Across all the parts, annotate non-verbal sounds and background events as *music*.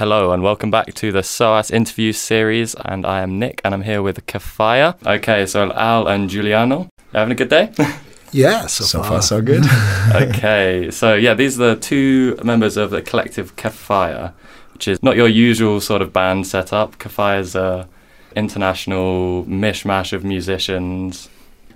Hello and welcome back to the SOAS interview series. And I am Nick and I'm here with Kefaya. Okay, so Al and Giuliano, having a good day? *laughs* Yeah, so, So far. far, so good. *laughs* okay, so yeah, these are the two members of the collective Kefaya, which is not your usual sort of band setup. Kefaya is a international mishmash of musicians.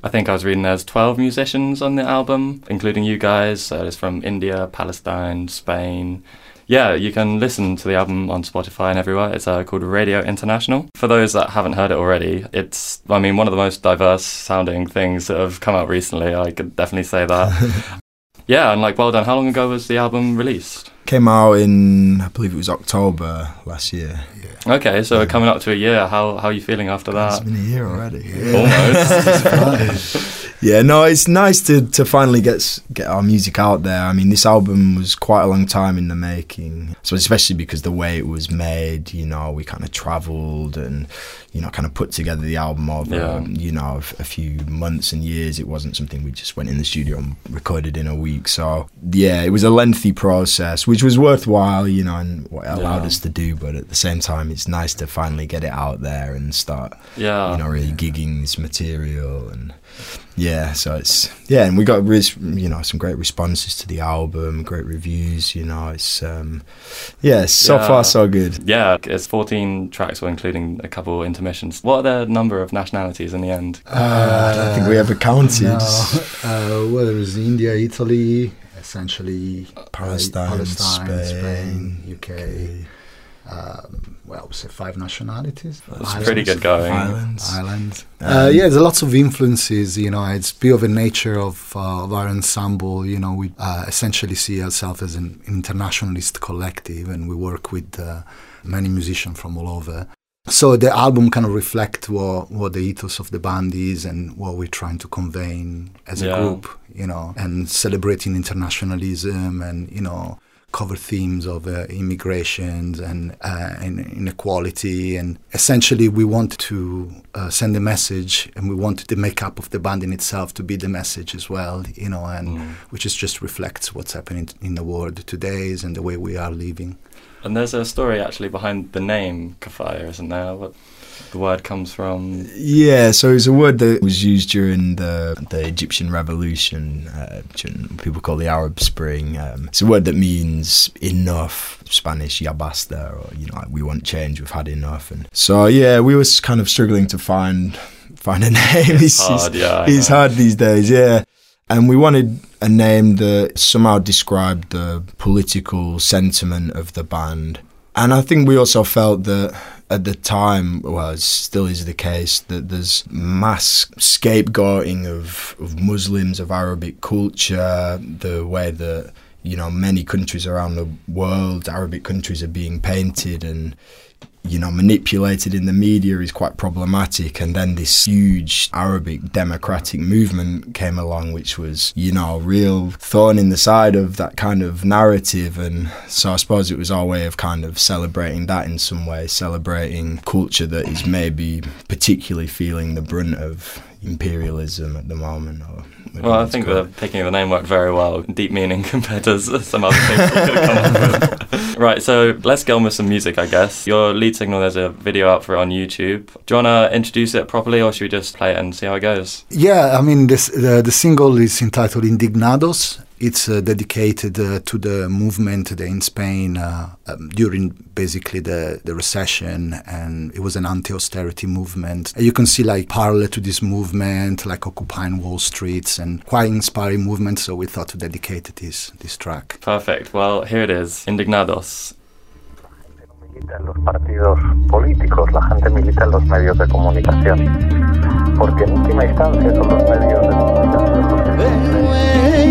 I think I was reading there's 12 musicians on the album, including you guys. So it's from India, Palestine, Spain. Yeah, you can listen to the album on Spotify and everywhere. It's uh, called Radio International. For those that haven't heard it already, it's, I mean, one of the most diverse sounding things that have come out recently. I could definitely say that. *laughs* yeah, and like, well done. How long ago was the album released? Came out in, I believe it was October last year. Okay, so we're coming up to a year. How, how are you feeling after that? It's been a year already. Almost. *laughs* *laughs* Yeah, no, it's nice to, to finally get get our music out there. I mean, this album was quite a long time in the making, so especially because the way it was made, you know, we kind of travelled and you know, kind of put together the album over Yeah. Um, you know a few months and years. It wasn't something we just went in the studio and recorded in a week. So yeah, it was a lengthy process, which was worthwhile, you know, and what it allowed Yeah. us to do. But at the same time, it's nice to finally get it out there and start yeah. you know, really gigging this material and yeah, so it's yeah, and we got res- you know some great responses to the album, great reviews. You know, it's um, yeah, so Yeah. far so good. Yeah, it's 14 tracks, well, including a couple intermissions. What are the number of nationalities in the end? Uh, I don't think we ever counted. No, uh, well, there was India, Italy, essentially uh, Palestine, Palestine, Spain, Spain, UK. Um, well, say five nationalities. That's pretty good going. Islands. Islands. Um, Uh, yeah, there's lots of influences. You know, it's bit of a nature of, uh, of our ensemble. You know, we uh, essentially see ourselves as an internationalist collective, and we work with uh, many musicians from all over. So the album kind of reflects what, what the ethos of the band is and what we're trying to convey in, as Yeah. a group. You know, and celebrating internationalism and you know cover themes of uh, immigrations and, uh, and inequality. And essentially, we want to uh, send a message, and we want the makeup of the band in itself to be the message as well, you know, and Mm. which is just reflects what's happening in the world today and the way we are living. And there's a story actually behind the name Kefaya, isn't there? What the word comes from? Yeah, so it's a word that was used during the the Egyptian Revolution, uh, people call the Arab Spring. Um, it's a word that means enough, Spanish ya basta, or you know, like, we want change, we've had enough. And so yeah, we were kind of struggling to find find a *laughs* name. It's hard, yeah, it's hard these days. Yeah. And we wanted a name that somehow described the political sentiment of the band. And I think we also felt that at the time, well, it still is the case, that there's mass scapegoating of, of Muslims, of Arabic culture, the way that, you know, many countries around the world, Arabic countries, are being painted and you know, manipulated in the media is quite problematic. And then this huge Arabic democratic movement came along, which was, you know, real thorn in the side of that kind of narrative. And so I suppose it was our way of kind of celebrating that in some way, celebrating culture that is maybe particularly feeling the brunt of imperialism at the moment. Or Well, I think the picking of the name worked very well. Deep meaning *laughs* compared to some other things we could have come up with. *laughs* Right, so let's get on with some music, I guess. Your lead signal, there's a video out for it on YouTube. Do you want to introduce it properly, or should we just play it and see how it goes? Yeah, I mean, this, the, the single is entitled Indignados. It's uh, dedicated uh, to the movement in Spain uh, um, during basically the, the recession, and it was an anti austerity movement. And You can see, like, parallel to this movement, like occupying Wall Streets, and quite inspiring movement, so we thought to dedicate this, this track. Perfect. Well, here it is Indignados. en los partidos políticos, la gente milita en los medios de comunicación. Porque en última instancia son los medios de comunicación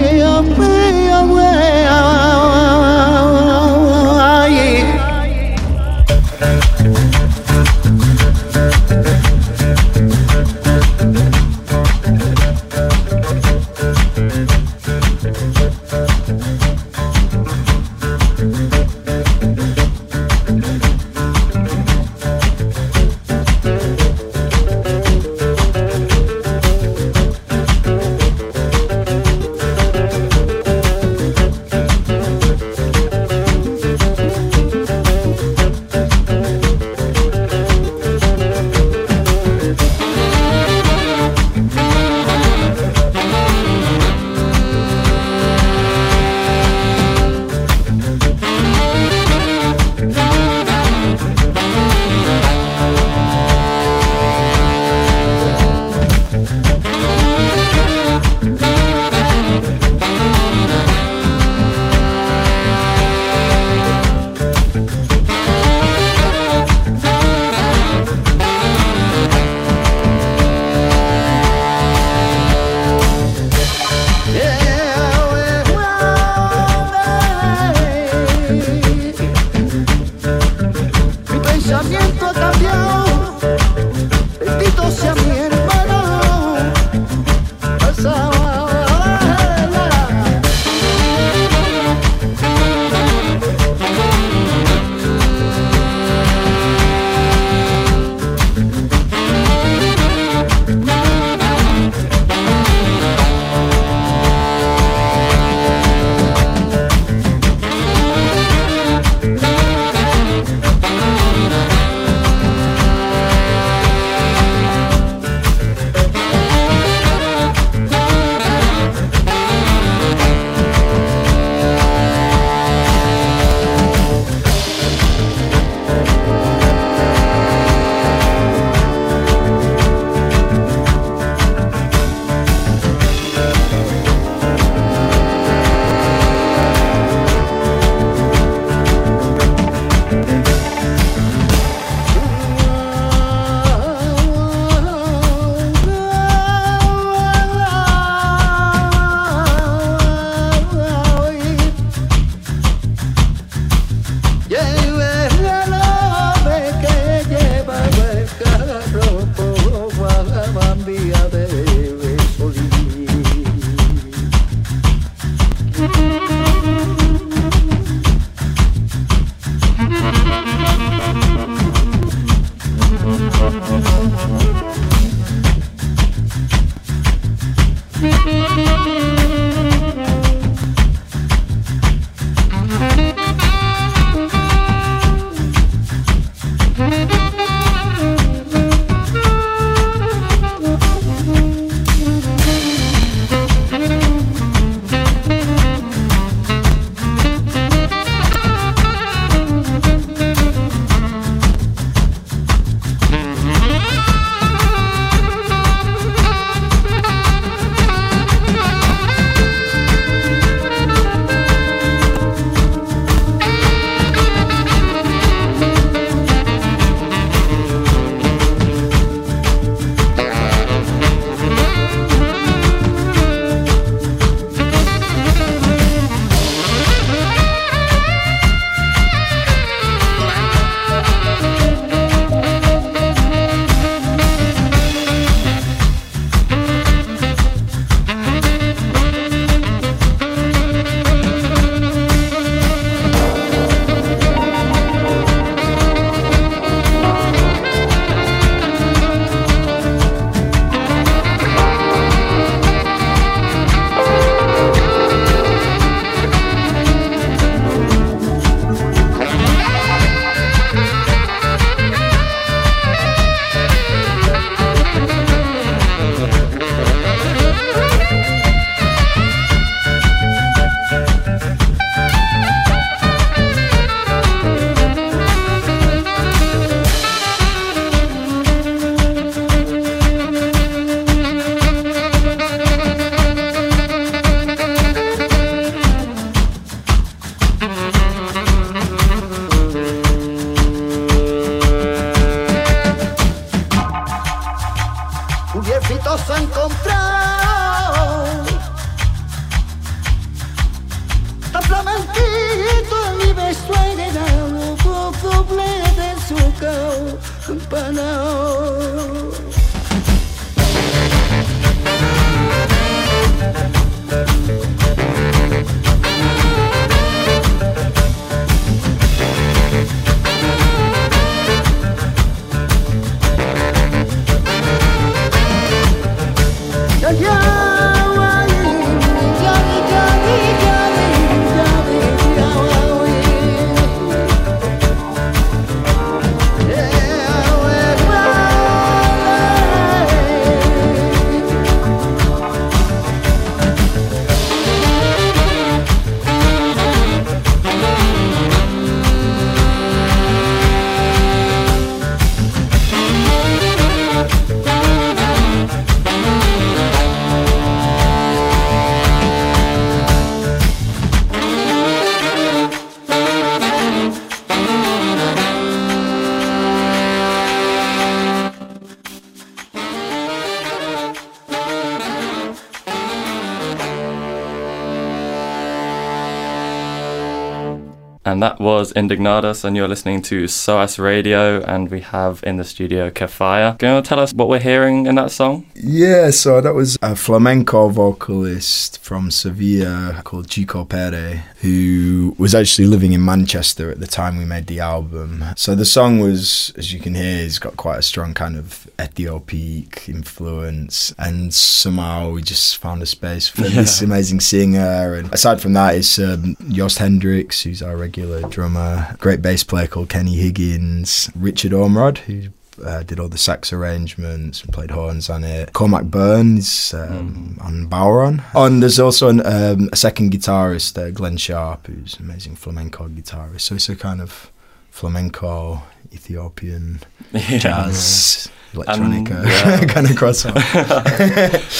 that was Indignados, and you're listening to SOAS Radio, and we have in the studio Kefaya. Can you tell us what we're hearing in that song? Yeah, so that was a flamenco vocalist from Sevilla called Chico Pere, who was actually living in Manchester at the time we made the album. So the song was, as you can hear, it's got quite a strong kind of Ethiopic influence, and somehow we just found a space for Yeah. *laughs* this amazing singer. And aside from that, it's um, Jost Hendricks, who's our regular drummer, great bass player called Kenny Higgins, Richard Ormrod, who uh, did all the sax arrangements and played horns on it. Cormac Byrne's um, on bodhrán. And there's also an, um, a second guitarist, uh, Glenn Sharp, who's an amazing flamenco guitarist. So it's a kind of flamenco, Ethiopian, *laughs* jazz, electronica Um, yeah. kind of crossover.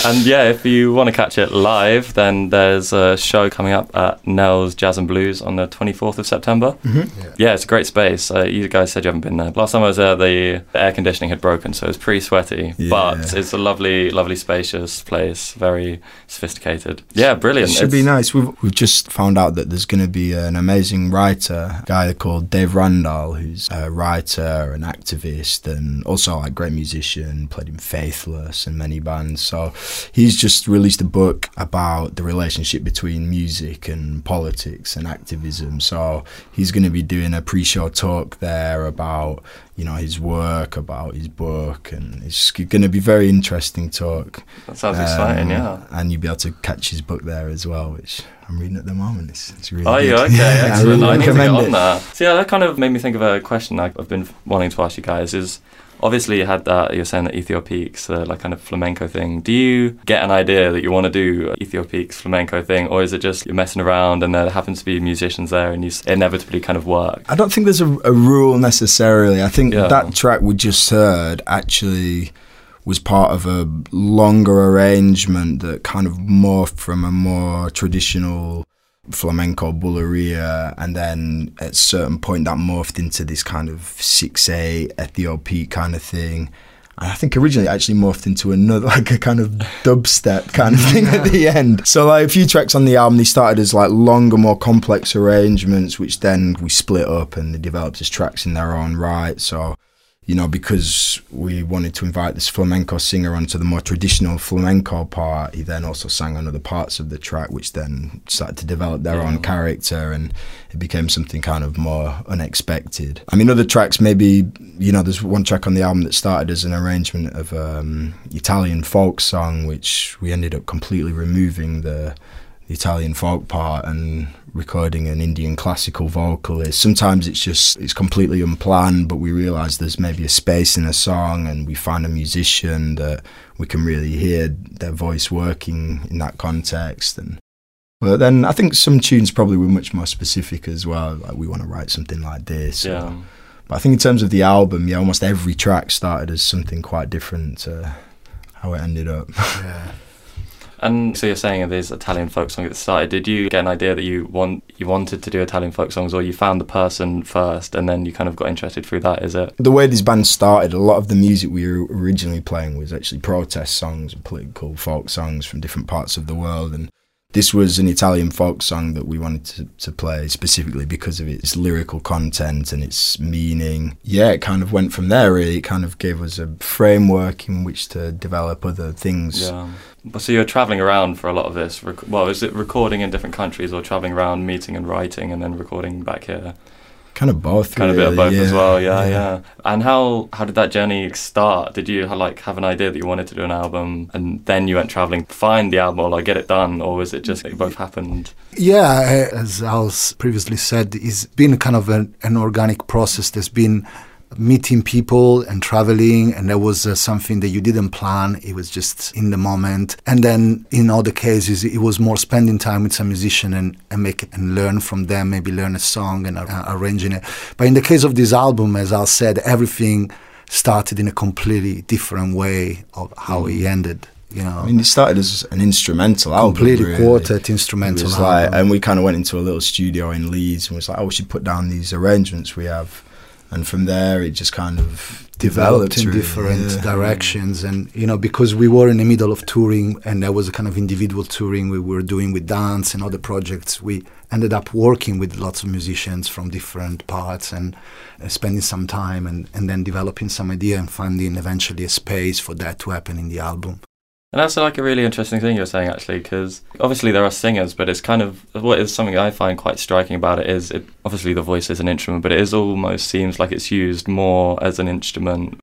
And yeah, if you want to catch it live, then there's a show coming up at Nell's Jazz and Blues on the 24th of September. Mhm. Yeah, it's a great space. Uh, you guys said you haven't been there. Last time I was there, the, the air conditioning had broken, so it was pretty sweaty. Yeah. But it's a lovely, lovely, spacious place, very sophisticated. Yeah, brilliant. It should be nice. We've, we've just found out that there's going to be an amazing writer, a guy called Dave Randall, who's a writer and activist and also like great musician, played in Faithless and many bands. So he's just released a book about the relationship between music and politics and activism. So he's going to be doing a pre-show talk there about you know his work, about his book, and it's going to be very interesting talk. That sounds exciting, Um, yeah. And you'll be able to catch his book there as well, which I'm reading at the moment. It's, it's really Oh, good. yeah, okay, *laughs* I excellent. really I need to get recommend on it. that. So yeah, that kind of made me think of a question I've been wanting to ask you guys. Is obviously you had that you're saying that Ethiopiques, uh, like kind of flamenco thing. Do you get an idea that you want to do Ethiopiques flamenco thing, or is it just you're messing around and there happens to be musicians there and you inevitably kind of work? I don't think there's a, a rule necessarily. I think Yeah. that track we just heard actually was part of a longer arrangement that kind of morphed from a more traditional flamenco buleria and then at a certain point that morphed into this kind of 6-8 Ethiopic kind of thing. And I think originally it actually morphed into another *laughs* like a kind of dubstep kind of *laughs* thing at the end. So like a few tracks on the album they started as like longer, more complex arrangements, which then we split up and they developed as tracks in their own right. So you know, because we wanted to invite this flamenco singer onto the more traditional flamenco part, he then also sang on other parts of the track, which then started to develop their own character and it became something kind of more unexpected. I mean, other tracks, maybe, you know, there's one track on the album that started as an arrangement of um, Italian folk song, which we ended up completely removing the the Italian folk part and recording an Indian classical vocal is Sometimes it's just it's completely unplanned, but we realise there's maybe a space in a song, and we find a musician that we can really hear their voice working in that context. And but then I think some tunes probably were much more specific as well. Like we want to write something like this. Yeah. But I think in terms of the album, yeah, almost every track started as something quite different to how it ended up. Yeah. *laughs* And so you're saying these Italian folk songs at the start. Did you get an idea that you want you wanted to do Italian folk songs, or you found the person first and then you kind of got interested through that? Is it? the way this band started, a lot of the music we were originally playing was actually protest songs and political folk songs from different parts of the world. And this was an Italian folk song that we wanted to, to play specifically because of its lyrical content and its meaning. Yeah, it kind of went from there, really. It kind of gave us a framework in which to develop other things. Yeah. So you're traveling around for a lot of this. Well, is it recording in different countries or traveling around, meeting and writing, and then recording back here? Kind of both. Kind of a bit of both as well. Yeah, yeah, And how how did that journey start? Did you like have an idea that you wanted to do an album, and then you went traveling, to find the album, or like get it done, or was it just it both happened? Yeah, as Al's previously said, it's been kind of an, an organic process. There's been meeting people and traveling, and there was uh, something that you didn't plan. It was just in the moment. And then in other cases, it was more spending time with some musician and, and make and learn from them, maybe learn a song and uh, arranging it. But in the case of this album, as i said, everything started in a completely different way of how it ended. You know, I mean, it started as an instrumental album. completely really. quartet It instrumental. was like, and we kind of went into a little studio in Leeds and was like, oh, we should put down these arrangements we have. And from there, it just kind of developed in really, different yeah. directions and you know because we were in the middle of touring and there was a kind of individual touring we were doing with dance and other projects we ended up working with lots of musicians from different parts and uh, spending some time and, and then developing some idea and finding eventually a space for that to happen in the album And that's like a really interesting thing you're saying, actually, because obviously there are singers, but it's kind of what is something I find quite striking about it is it obviously the voice is an instrument, but it is almost seems like it's used more as an instrument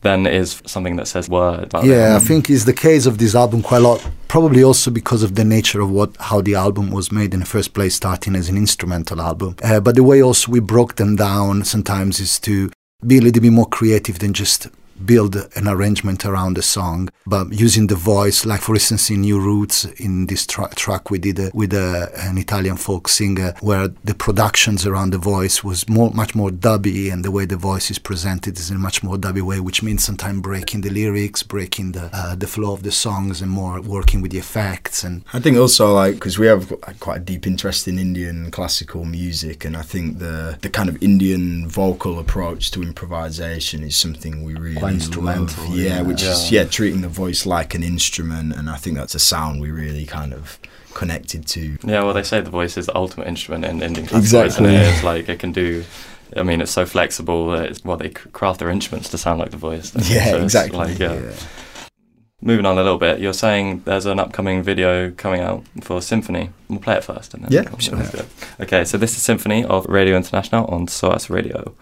than is something that says words. about yeah, I think it's the case of this album quite a lot. Probably also because of the nature of what how the album was made in the first place, starting as an instrumental album. Uh, but the way also we broke them down sometimes is to be a little bit more creative than just build an arrangement around the song, but using the voice. Like for instance, in New Roots, in this tra- track we did uh, with uh, an Italian folk singer, where the productions around the voice was more, much more dubby, and the way the voice is presented is in a much more dubby way, which means sometimes breaking the lyrics, breaking the uh, the flow of the songs, and more working with the effects. And I think also like because we have quite a deep interest in Indian classical music, and I think the the kind of Indian vocal approach to improvisation is something we really instrumental, love. Yeah, yeah. which is Yeah. yeah treating the voice like an instrument, and I think that's a sound we really kind of connected to. Yeah, well, they say the voice is the ultimate instrument in Indian classical, Exactly. isn't it? It's like it can do I mean, it's so flexible that it's, well, they craft their instruments to sound like the voice. *laughs* Yeah, So exactly. like, yeah. yeah. Moving on a little bit, you're saying there's an upcoming video coming out for Symphony. We'll play it first. And then Yeah, sure. we'll do it. Okay, so this is Symphony of Radio International on SOAS Radio.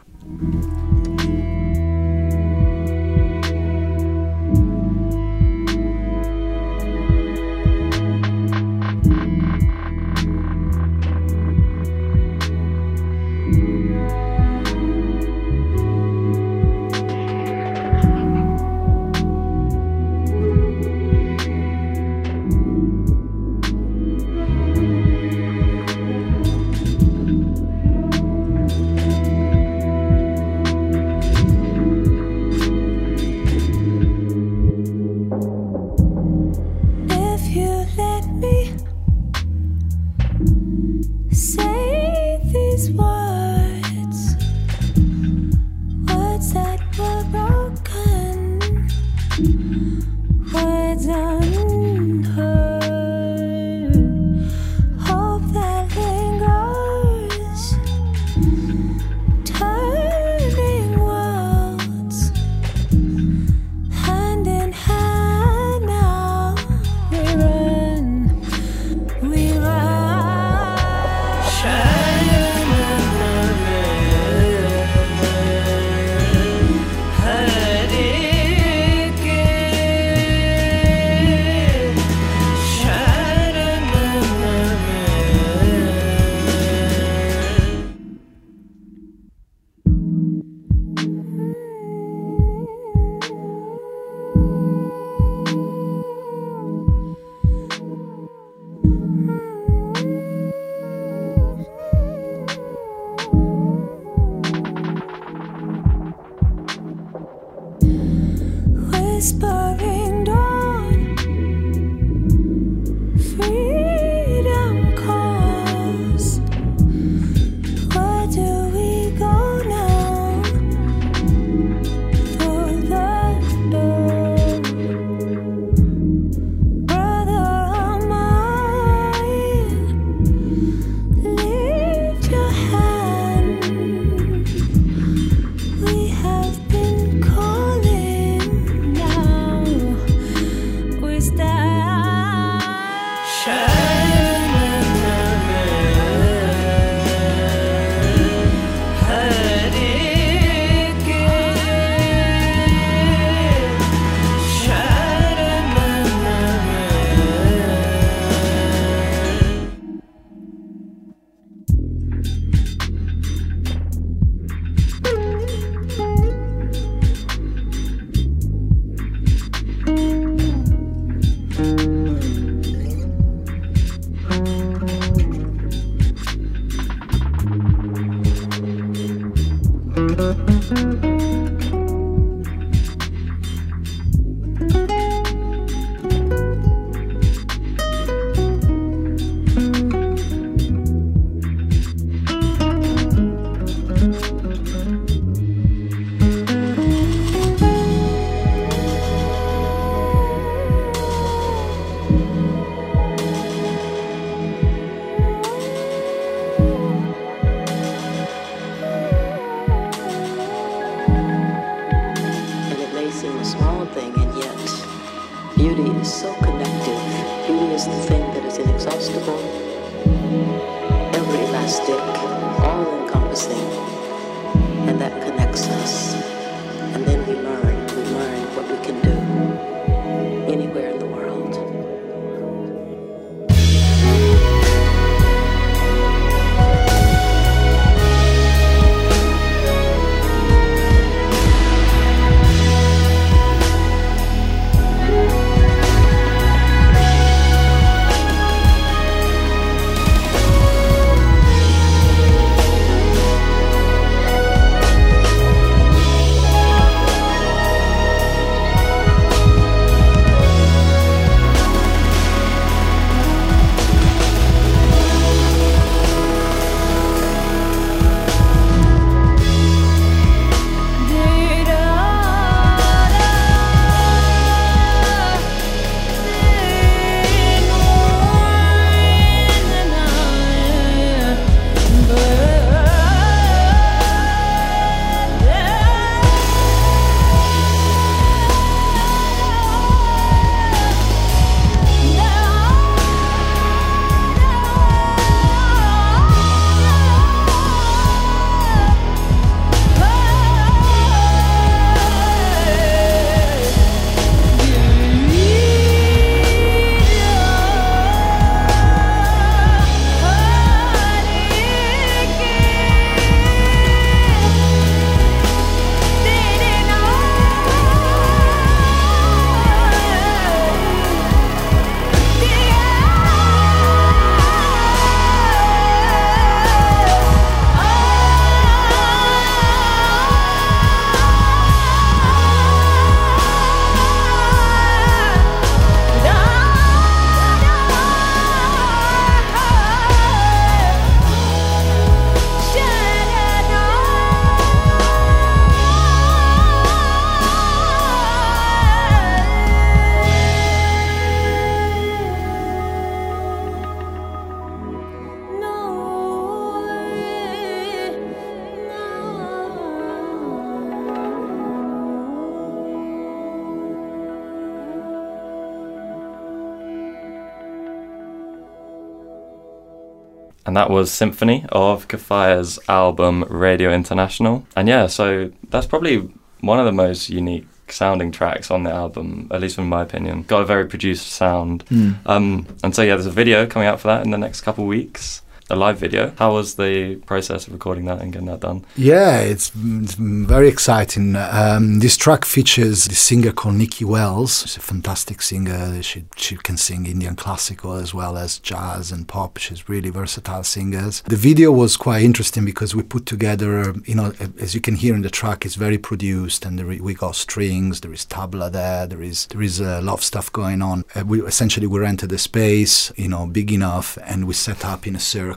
And that was Symphony of Kefaya's album Radio International. And yeah, so that's probably one of the most unique sounding tracks on the album, at least in my opinion. Got a very produced sound. Um, and so yeah, there's a video coming out for that in the next couple of weeks. A live video. How was the process of recording that and getting that done? Yeah, it's, it's very exciting. Um, this track features the singer called Nikki Wells. She's a fantastic singer. She she can sing Indian classical as well as jazz and pop. She's really versatile singers. The video was quite interesting because we put together, you know, as you can hear in the track, it's very produced, and there, we got strings. There is tabla there. There is there is a lot of stuff going on. Uh, we essentially we rented a space, you know, big enough, and we set up in a circle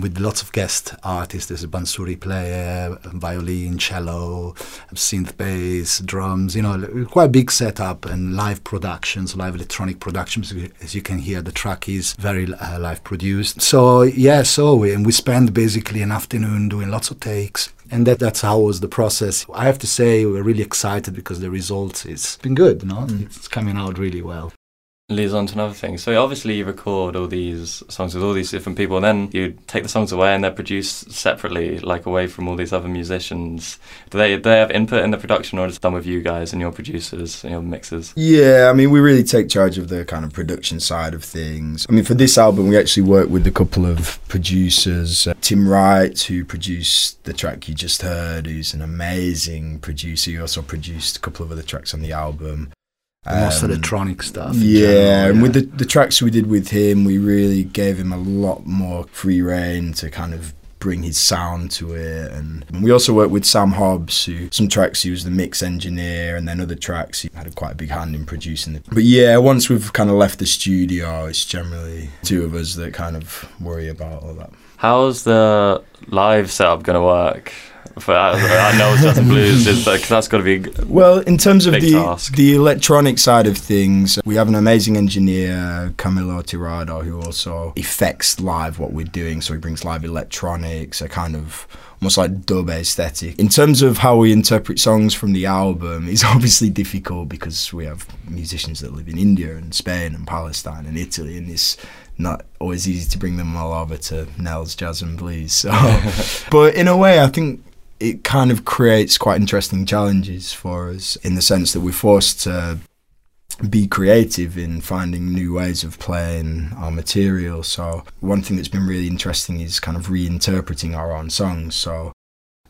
with lots of guest artists. There's a bansuri player, violin, cello, synth bass, drums. You know, quite a big setup and live productions, live electronic productions. As you can hear, the track is very uh, live produced. So yeah, so we, and we spent basically an afternoon doing lots of takes. And that, that's how was the process. I have to say we're really excited because the result is been good. No, it's coming out really well. Leads on to another thing. So obviously you record all these songs with all these different people, and then you take the songs away and they're produced separately, like away from all these other musicians. Do they do they have input in the production, or is it done with you guys and your producers and your mixers? Yeah, I mean, we really take charge of the kind of production side of things. I mean, for this album, we actually worked with a couple of producers. Uh, Tim Wright, who produced the track you just heard, who's an amazing producer. He also produced a couple of other tracks on the album. The most Um, electronic stuff. in Yeah, general, and with the, the tracks we did with him, we really gave him a lot more free reign to kind of bring his sound to it. And we also worked with Sam Hobbs, who some tracks he was the mix engineer, and then other tracks he had a quite a big hand in producing it. But yeah, once we've kind of left the studio, it's generally two of us that kind of worry about all that. How's the live setup going to work? For, I know it's just blues, is that's got to be. Well, in terms of the task. the electronic side of things, we have an amazing engineer, Camilo Tirado, who also effects live what we're doing. So he brings live electronics, a kind of almost like dub aesthetic. In terms of how we interpret songs from the album, it's *laughs* obviously difficult because we have musicians that live in India and Spain and Palestine and Italy, and it's not always easy to bring them all over to Nells Jazz and Blues. So, *laughs* but in a way, I think it kind of creates quite interesting challenges for us in the sense that we're forced to be creative in finding new ways of playing our material. So one thing that's been really interesting is kind of reinterpreting our own songs. So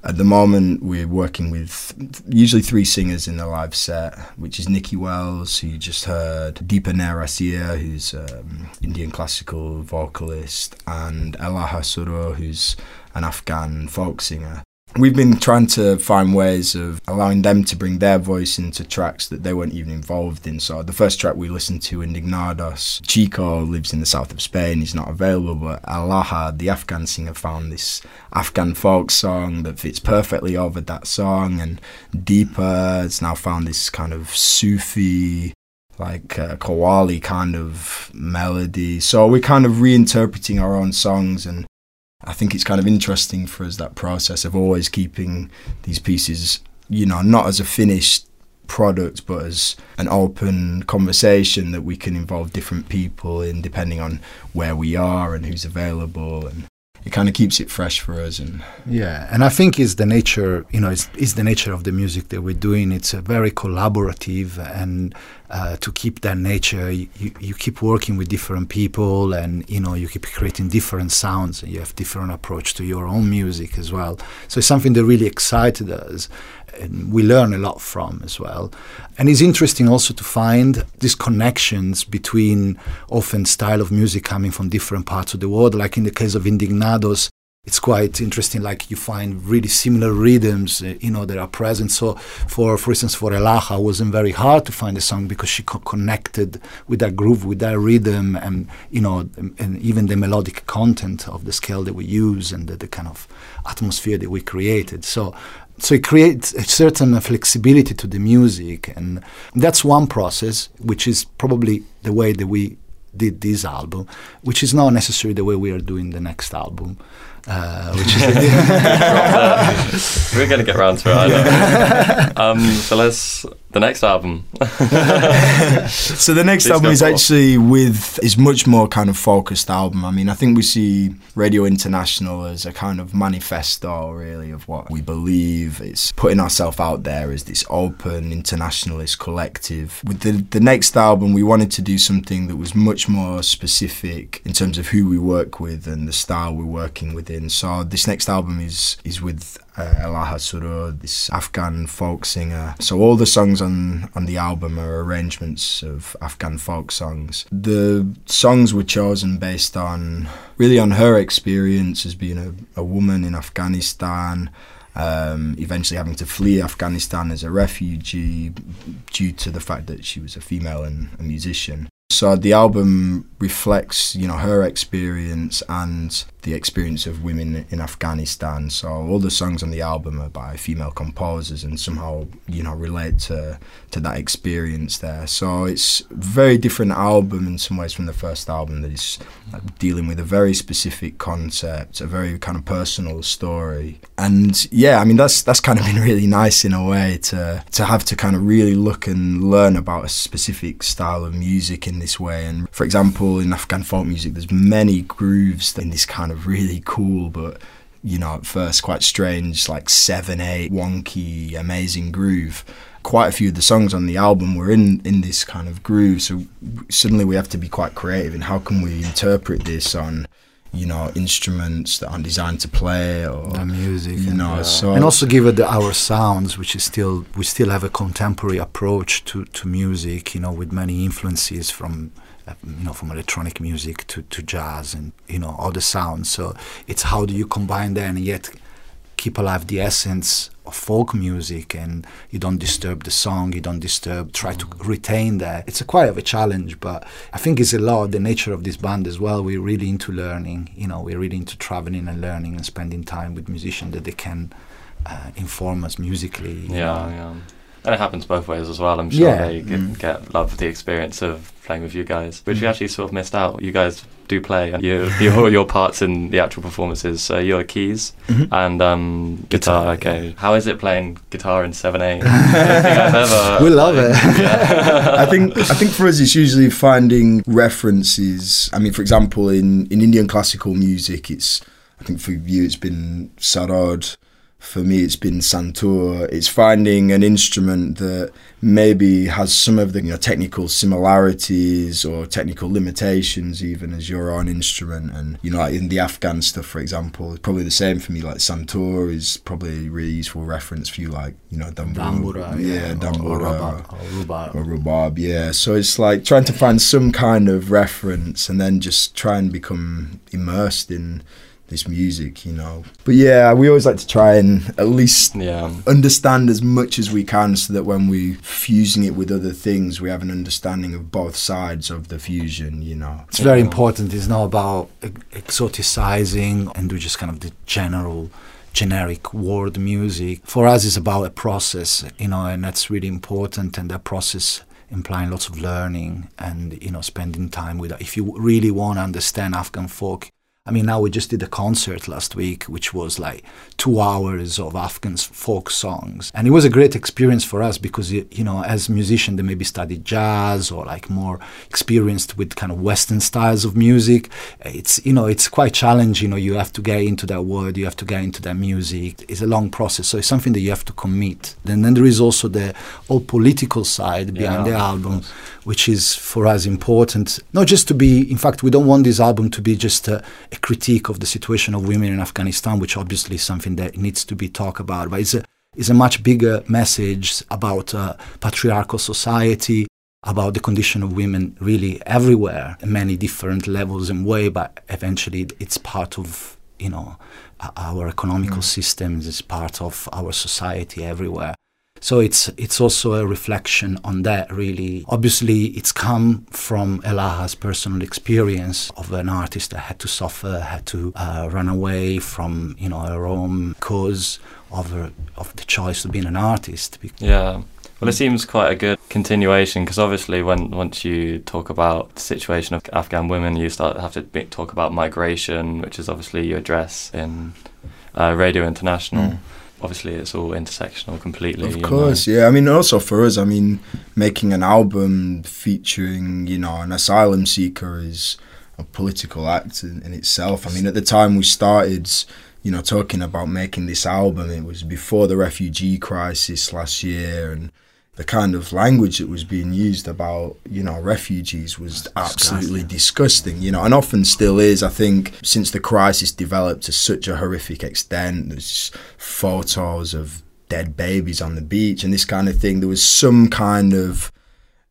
at the moment, we're working with usually three singers in the live set, which is Nikki Wells, who you just heard, Deepa Nair who's um, Indian classical vocalist, and Elaha Soroor, who's an Afghan folk singer. We've been trying to find ways of allowing them to bring their voice into tracks that they weren't even involved in. So the first track we listened to, Indignados, Chico lives in the south of Spain. He's not available, but Elaha, the Afghan singer, found this Afghan folk song that fits perfectly over that song. And Deepa has now found this kind of Sufi like uh, Qawwali kind of melody. So we're kind of reinterpreting our own songs and I think it's kind of interesting for us that process of always keeping these pieces, you know, not as a finished product, but as an open conversation that we can involve different people in, depending on where we are and who's available, and it kind of keeps it fresh for us. And Yeah, and I think it's the nature, you know, it's, it's the nature of the music that we're doing. It's very collaborative, and uh, to keep that nature, you, you, keep working with different people, and you know, you keep creating different sounds. And you have different approach to your own music as well. So it's something that really excited us, we learn a lot from as well. And it's interesting also to find these connections between often style of music coming from different parts of the world. Like in the case of Indignados, it's quite interesting. Like you find really similar rhythms, uh, you know, that are present. So, for for instance, for Elaha, it wasn't very hard to find a song because she co- connected with that groove, with that rhythm, and you know, and, even the melodic content of the scale that we use and the, the kind of atmosphere that we created. So, so it creates a certain flexibility to the music, and that's one process, which is probably the way that we did this album, which is not necessarily the way we are doing the next album. uh, which is *laughs* We're going to get round to it. *laughs* Um, so let's the next album. *laughs* So the next album is actually with is much more kind of focused album. I mean, I think we see Radio International as a kind of manifesto, really, of what we believe. It's putting ourselves out there as this open internationalist collective. With the the next album, we wanted to do something that was much more specific in terms of who we work with and the style we're working within. So this next album is is with uh, Elaha this Afghan folk singer. So all the songs on, on the album are arrangements of Afghan folk songs. The songs were chosen based on really on her experience as being a, a woman in Afghanistan. Um, eventually having to flee Afghanistan as a refugee due to the fact that she was a female and a musician. So the album reflects, you know, her experience and the experience of women in Afghanistan. So all the songs on the album are by female composers and somehow, you know, relate to to that experience there. So it's a very different album in some ways from the first album that is dealing with a very specific concept, a very kind of personal story. And yeah, I mean that's that's kind of been really nice in a way to to have to kind of really look and learn about a specific style of music this way. And for example, in Afghan folk music, there's many grooves in this kind of really cool but you know at first quite strange like seven eight wonky amazing groove quite a few of the songs on the album were in in this kind of groove so suddenly we have to be quite creative in how can we interpret this on you know instruments that aren't designed to play or the music, you and, know so and also give it the, our sounds, which is still we still have a contemporary approach to, to music, you know, with many influences from uh, you know from electronic music to, to jazz and you know all the sounds. So it's how do you combine that and yet keep alive the essence of folk music and you don't disturb the song you don't disturb try to retain that it's a quite of a challenge but i think it's a lot the nature of this band as well we're really into learning you know we're really into traveling and learning and spending time with musicians that they can uh, inform us musically Yeah, know. yeah. And it happens both ways as well. I'm sure Yeah. they get, Mm. get love the experience of playing with you guys, which we Mm. actually sort of missed out. You guys do play and you, your your parts in the actual performances. So you're keys Mhm. and um, guitar. Guitar, Okay, how is it playing guitar in seven eight? *laughs* Think I've ever. We love it. Yeah. I think I think for us it's usually finding references. I mean, for example, in, in Indian classical music, it's I think for you it's been sarod. For me, it's been santur. It's finding an instrument that maybe has some of the you know, technical similarities or technical limitations, even as your own instrument. And you know, like in the Afghan stuff, for example, it's probably the same for me. Like santur is probably a really useful reference for you, like you know, dambura, Dambura, yeah, or- dambura, or, or rubab. or rubab, yeah. So it's like trying to find some kind of reference and then just try and become immersed in this music, you know. But yeah, we always like to try and at least yeah. understand as much as we can so that when we're fusing it with other things, we have an understanding of both sides of the fusion, you know. It's very important. It's not about exoticizing and do just kind of the general, generic world music. For us, it's about a process, you know, and that's really important. And that process implying lots of learning and you know spending time with. If you really want to understand Afghan folk. I mean, now we just did a concert last week, which was like two hours of Afghan folk songs, and it was a great experience for us because you know, as musicians, they maybe studied jazz or like more experienced with kind of Western styles of music. It's you know, it's quite challenging. You know, you have to get into that world, you have to get into that music. It's a long process, so it's something that you have to commit. And then there is also the whole political side behind Yeah, the album which is for us important. Not just to be, in fact, we don't want this album to be just a, a critique of the situation of women in Afghanistan, which obviously is something that needs to be talked about, but it's a, it's a much bigger message about uh, patriarchal society, about the condition of women really everywhere, many different levels and way, but eventually it's part of, you know, our economical systems, it's part of our society everywhere. So it's it's also a reflection on that really. Obviously it's come from Elaha's personal experience of an artist that had to suffer, had to uh, run away from, you know, her own cause of her, of the choice of being an artist. Yeah. Well, it seems quite a good continuation because obviously, when once you talk about the situation of Afghan women, you start have to be, talk about migration, which is obviously you address in uh, Radio International. Mm. Obviously, it's all intersectional completely. Of you know. course, yeah. I mean, also for us, I mean, making an album featuring, you know, an asylum seeker is a political act in, in itself. I mean, at the time we started, you know, talking about making this album, it was before the refugee crisis last year, and the kind of language that was being used about, you know, refugees was absolutely disgusting, you know, and often still is. I think since the crisis developed to such a horrific extent, there's photos of dead babies on the beach and this kind of thing. There was some kind of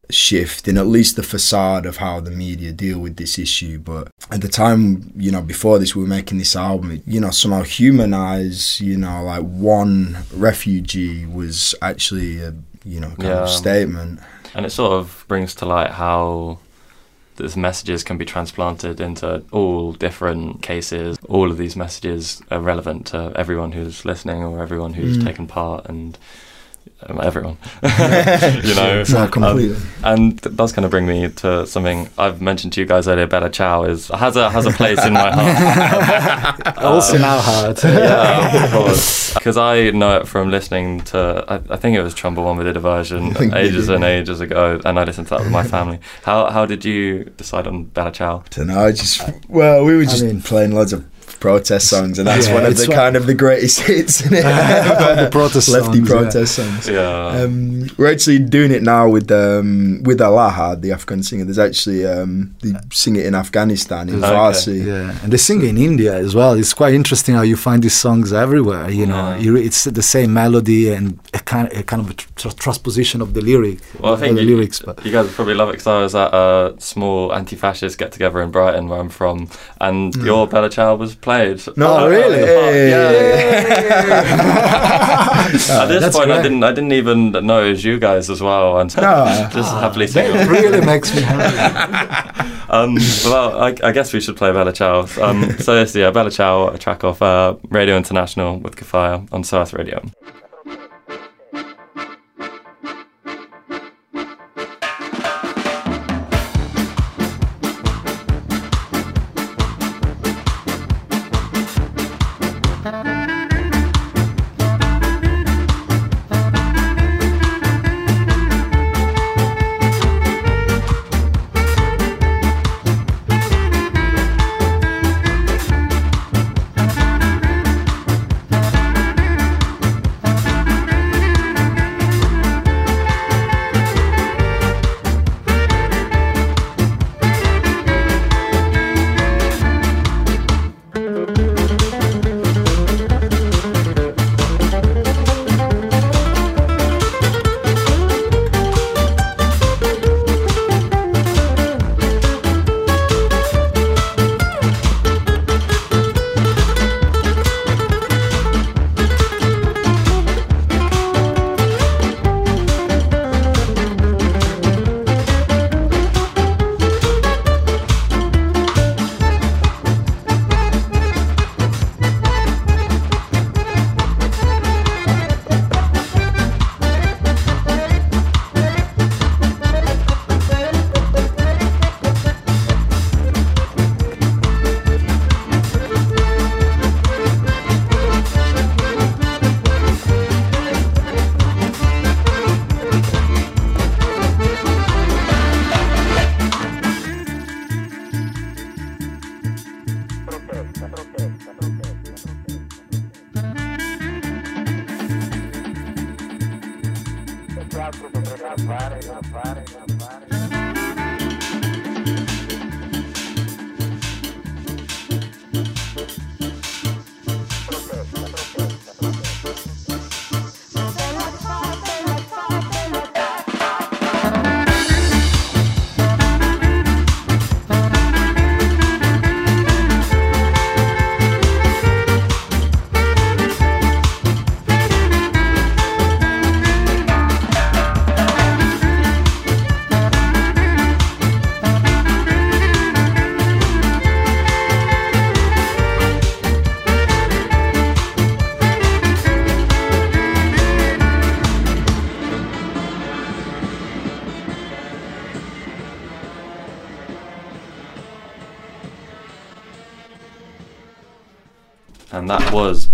shift in at least the facade of how the media deal with this issue. But at the time, you know, before this, we were making this album, it, you know, somehow humanize, you know, like one refugee was actually a, you know, kind Yeah. of statement. and it sort of brings to light how these messages can be transplanted into all different cases. All of these messages are relevant to everyone who's listening or everyone who's Mm. taken part and everyone. *laughs* you know, No, Um, and th- that's going to bring me to something I've mentioned to you guys earlier. Bella Ciao is has a has a place in my heart. *laughs* also in our heart. *laughs* yeah, of course. Because I know it from listening to, I, I think it was Chumbawamba did a version I think they ages and ages ago, and I listened to that with my family. How how did you decide on Bella Ciao? don't know. I just well, we were just mean- playing loads of protest songs, and that's Yeah, one of the one- kind of the greatest hits in it. *laughs* The *laughs* protest lefty songs, yeah. protest songs. Yeah. Um, we're actually doing it now with um, with Elaha, the Afghan singer. There's actually um, they sing it in Afghanistan in Okay. Farsi. Yeah, and they sing in India as well. It's quite interesting how you find these songs everywhere. You know, Yeah. you, it's the same melody and a kind, a kind of a tr- transposition of the lyric, Well, I think the you, lyrics. But you guys probably love it because I was at a small anti-fascist get-together in Brighton, where I'm from, and your Bella Ciao was played. No, really? in the park. Yeah. Ah, *laughs* At this That's point, I didn't. I didn't even know it was you guys as well, and No. *laughs* just happily singing. that really makes me happy. *laughs* Um, well, I, I guess we should play Bella Ciao. Um, so this, yeah, Bella Ciao, a track off uh, Radio International with Kefaya on SOAS Radio.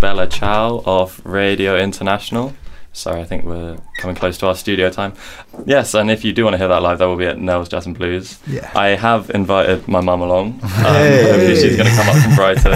Bella Ciao of Radio International. Sorry, I think we're coming close to our studio time. Yes, and if you do want to hear that live, that will be at Nells Jazz and Blues. Yeah. I have invited my mum along. *laughs* Um, Hey. Hopefully, she's going to come up from *laughs* Brighton.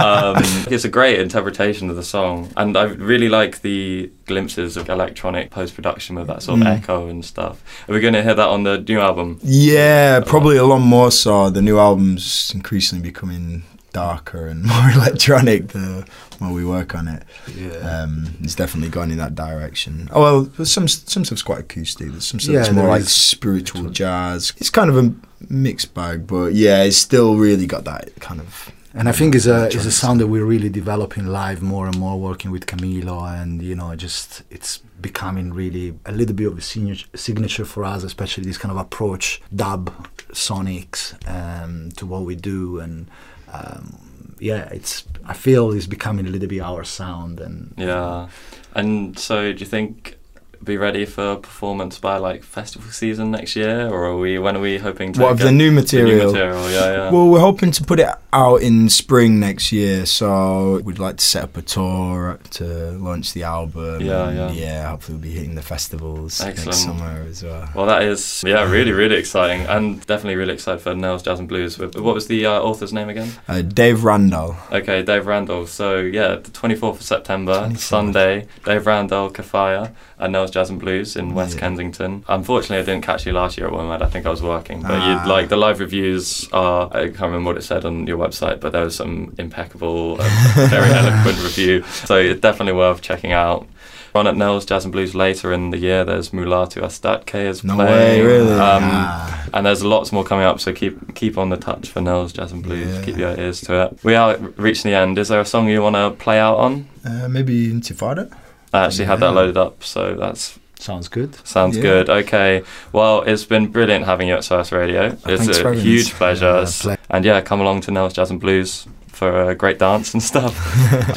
um, it's a great interpretation of the song, and I really like the glimpses of electronic post production with that sort of Mm. echo and stuff. Are we going to hear that on the new album? Yeah, probably a lot more so. The new album's increasingly becoming darker and *laughs* more electronic the more we work on it. Yeah. Um, it's definitely gone in that direction. Oh well, there's some some stuff's quite acoustic. There's some stuff Yeah, that's more like spiritual jazz. It's kind of a mixed bag, but yeah, it's still really got that kind of. And I think it's a it's a sound that we're really developing live more and more, working with Camilo, and you know, just it's becoming really a little bit of a signature, signature for us, especially this kind of approach, dub, sonics, um, to what we do, and um, yeah, it's I feel it's becoming a little bit our sound, and Yeah. And so, do you think be ready for performance by like festival season next year, or are we? When are we hoping to? What of the new the material? new material, yeah, yeah. Well, we're hoping to put it out in spring next year, so we'd like to set up a tour to launch the album. Yeah, and yeah. hopefully we'll be hitting the festivals Excellent. next summer as well. Well, that is yeah, really, really exciting, and definitely really excited for Nells Jazz and Blues. What was the uh, author's name again? Uh, Dave Randall. Okay, Dave Randall. So yeah, the twenty fourth of September, 24th. Sunday, Dave Randall Kefaya at Nells Jazz and Blues in West Yeah. Kensington. Unfortunately, I didn't catch you last year at WOMAD. I think I was working, but Ah. you like the live reviews are. I can't remember what it said on your website, but there was some impeccable, um, *laughs* very eloquent review. So it's definitely worth checking out. On at Nells Jazz and Blues later in the year, there's Mulatu Astatke is No playing. way, really. Um, Ah. and there's lots more coming up, so keep keep on the touch for Nells Jazz and Blues. Yeah. Keep your ears to it. We are reaching the end. Is there a song you want to play out on? Uh, maybe Intifada? I actually had that loaded up, so that's sounds good. sounds Yeah. good. Okay. Well, it's been brilliant having you at SOAS Radio. Uh, it's thanks a having us. huge pleasure. Yeah, ple- and yeah, come along to Nells Jazz and Blues for a great dance and stuff.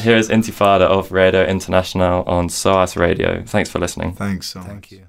*laughs* Here is Intifada of Radio International on SOAS Radio. Thanks for listening. Thanks so much. Thank you.